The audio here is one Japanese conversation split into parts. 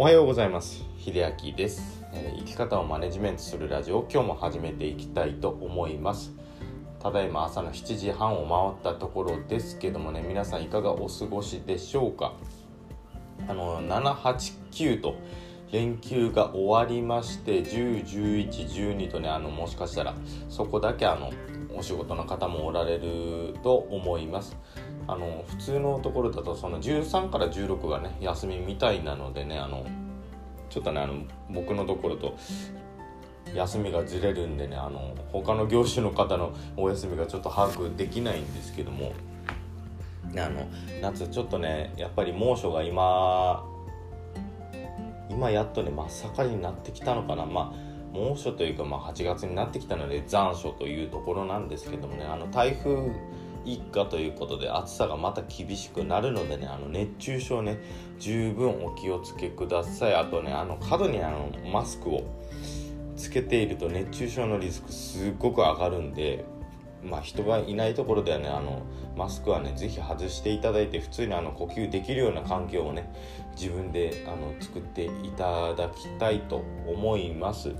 おはようございます。秀明です、えー、生き方をマネジメントするラジオ今日も始めていきたいと思います。ただいま朝の7時半を回ったところですけどもね皆さんいかがお過ごしでしょうか？あの789と連休が終わりまして101112とねあのもしかしたらそこだけあのお仕事の方もおられると思います。あの普通のところだとその13から16がね休みみたいなのでねあのちょっとねあの僕のところと休みがずれるんでねあの他の業種の方のお休みがちょっと把握できないんですけどもあの夏ちょっとねやっぱり猛暑が今今やっとね真っ盛りになってきたのかな。まあ猛暑というか、まあ、8月になってきたので残暑というところなんですけどもねあの台風一過ということで暑さがまた厳しくなるのでねあの熱中症ね十分お気をつけくださいあとねあの過度にあのマスクをつけていると熱中症のリスクすっごく上がるんでまあ、人がいないところではねあのマスクはね是非外していただいて普通にあの呼吸できるような環境をね自分であの作っていただきたいと思います。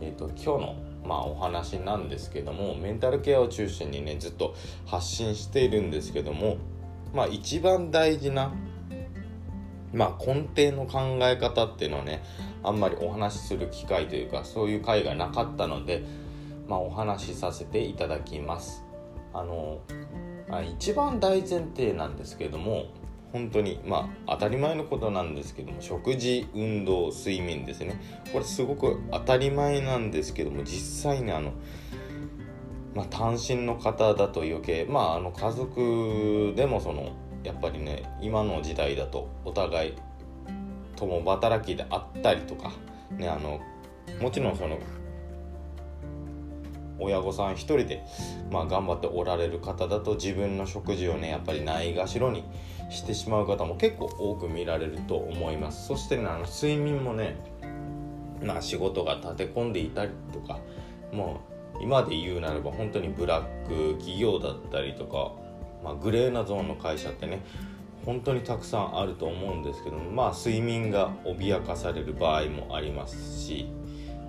えーと、今日の、まあ、お話なんですけどもメンタルケアを中心にねずっと発信しているんですけども、まあ、一番大事な、まあ、根底の考え方っていうのはねあんまりお話しする機会というかそういう会がなかったのでまあ、お話しさせていただきます。あの一番大前提なんですけども本当にまあ当たり前のことなんですけども食事運動睡眠ですね。これすごく当たり前なんですけども実際にあのまあ、単身の方だと余計まああの家族でもそのやっぱりね今の時代だとお互い共働きであったりとかねあのもちろんその親御さん一人で、まあ、頑張っておられる方だと自分の食事をねやっぱりないがしろにしてしまう方も結構多く見られると思います。そしてねあの睡眠もねまあ仕事が立て込んでいたりとかもう今で言うならば本当にブラック企業だったりとか、まあ、グレーなゾーンの会社ってね本当にたくさんあると思うんですけどもまあ睡眠が脅かされる場合もありますし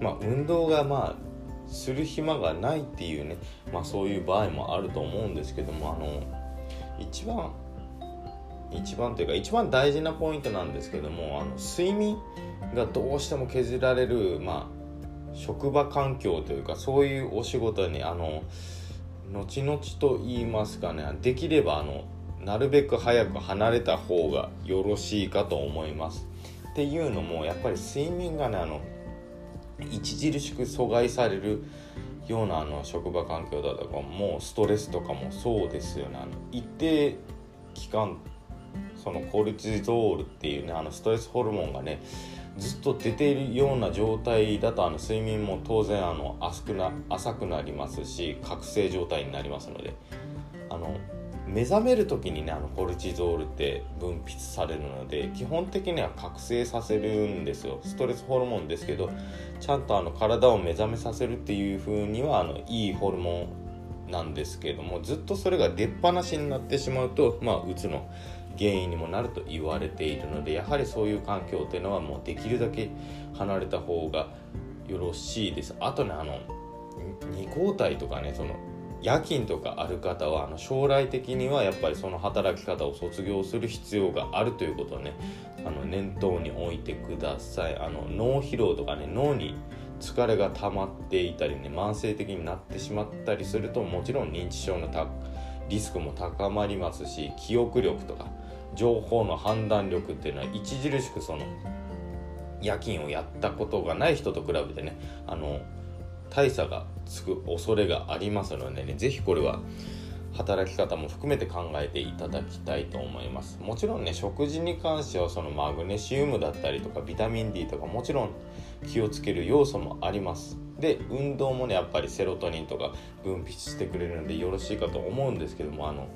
まあ運動がまあする暇がないっていうね、まあ、そういう場合もあると思うんですけどもあの一番一番というか一番大事なポイントなんですけどもあの睡眠がどうしても削られる、まあ、職場環境というかそういうお仕事にあの後々と言いますかねできればあのなるべく早く離れた方がよろしいかと思います。っていうのもやっぱり睡眠がねあの著しく阻害されるようなあの職場環境だとかもうストレスとかもそうですよね。あの一定期間そのコルチゾールっていうねあのストレスホルモンがねずっと出ているような状態だとあの睡眠も当然あの浅くな浅くなりますし覚醒状態になりますのであの目覚める時にねあのコルチゾールって分泌されるので基本的には覚醒させるんですよ。ストレスホルモンですけどちゃんとあの体を目覚めさせるっていう風にはあのいいホルモンなんですけどもずっとそれが出っ放しになってしまうとまあうつの原因にもなると言われているのでやはりそういう環境っていうのはもうできるだけ離れた方がよろしいです。あとねあの二交代とかねその夜勤とかある方はあの将来的にはやっぱりその働き方を卒業する必要があるということをねあの念頭に置いてください。あの脳疲労とかね脳に疲れが溜まっていたりね慢性的になってしまったりするともちろん認知症のリスクも高まりますし記憶力とか情報の判断力っていうのは著しくその夜勤をやったことがない人と比べてねあの大差がつく恐れがありますのでね是非これは働き方も含めて考えていただきたいと思います。もちろんね食事に関してはそのマグネシウムだったりとかビタミン D とかもちろん気をつける要素もあります。で運動もねやっぱりセロトニンとか分泌してくれるのでよろしいかと思うんですけどもあの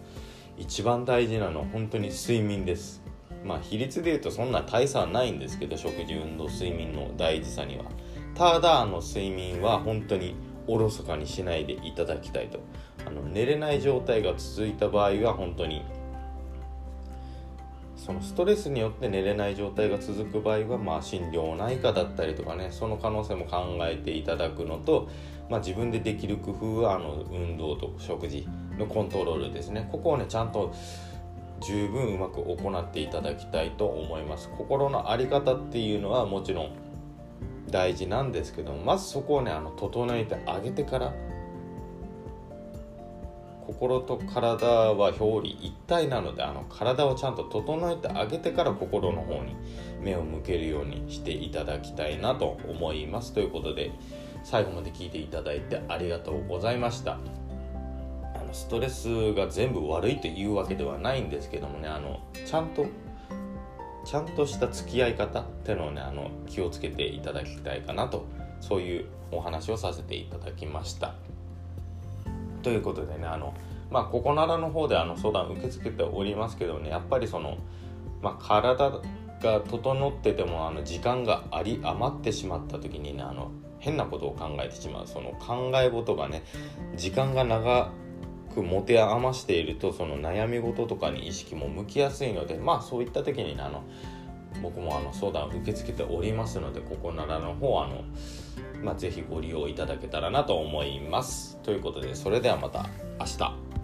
一番大事なのは本当に睡眠です。まあ比率で言うとそんな大差はないんですけど食事運動睡眠の大事さには。ただあの睡眠は本当におろそかにしないでいただきたいと。あの寝れない状態が続いた場合は本当にそのストレスによって寝れない状態が続く場合は、まあ、心療内科だったりとかねその可能性も考えていただくのと、まあ、自分でできる工夫はあの運動と食事のコントロールですね。ここをねちゃんと十分うまく行っていただきたいと思います。心の在り方っていうのはもちろん大事なんですけどまずそこをねあの整えてあげてから心と体は表裏一体なのであの体をちゃんと整えてあげてから心の方に目を向けるようにしていただきたいなと思います。ということで最後まで聞いていただいてありがとうございました。あのストレスが全部悪いというわけではないんですけどもねあのちゃんとちゃんとした付き合い方っていうのをねあの気をつけていただきたいかなとそういうお話をさせていただきました。ということでねあのまあここならの方であの相談受け付けておりますけどねやっぱりその、まあ、体が整っててもあの時間があり余ってしまった時にねあの変なことを考えてしまうその考え事がね時間が長く持て余しているとその悩み事とかに意識も向きやすいのでまあそういった時にあの僕もあの相談受け付けておりますのでここならの方あのまあ、是非ご利用いただけたらなと思います。ということで、それではまた明日。